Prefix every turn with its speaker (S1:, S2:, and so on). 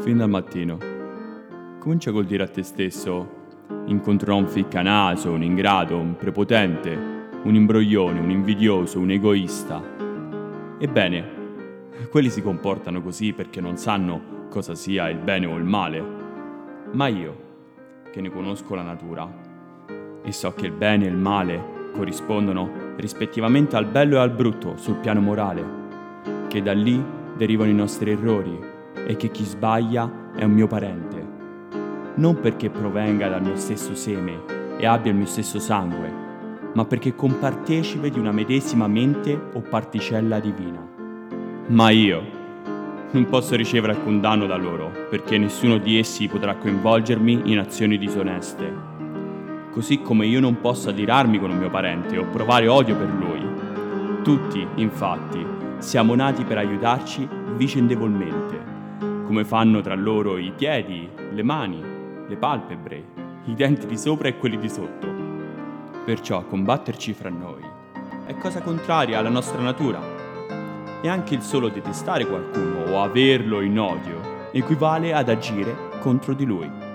S1: fin dal mattino. Comincia col dire a te stesso: incontrerò un ficcanaso, un ingrato, un prepotente, un imbroglione, un invidioso, un egoista. Ebbene, quelli si comportano così perché non sanno cosa sia il bene o il male. Ma io, che ne conosco la natura, e so che il bene e il male corrispondono rispettivamente al bello e al brutto sul piano morale, che da lì derivano i nostri errori e che chi sbaglia è un mio parente, non perché provenga dal mio stesso seme e abbia il mio stesso sangue, ma perché compartecipe di una medesima mente o particella divina. Ma io non posso ricevere alcun danno da loro, perché nessuno di essi potrà coinvolgermi in azioni disoneste così come io non posso adirarmi con un mio parente o provare odio per lui. Tutti, infatti, siamo nati per aiutarci vicendevolmente, come fanno tra loro i piedi, le mani, le palpebre, i denti di sopra e quelli di sotto. Perciò combatterci fra noi è cosa contraria alla nostra natura. E anche il solo detestare qualcuno o averlo in odio equivale ad agire contro di lui.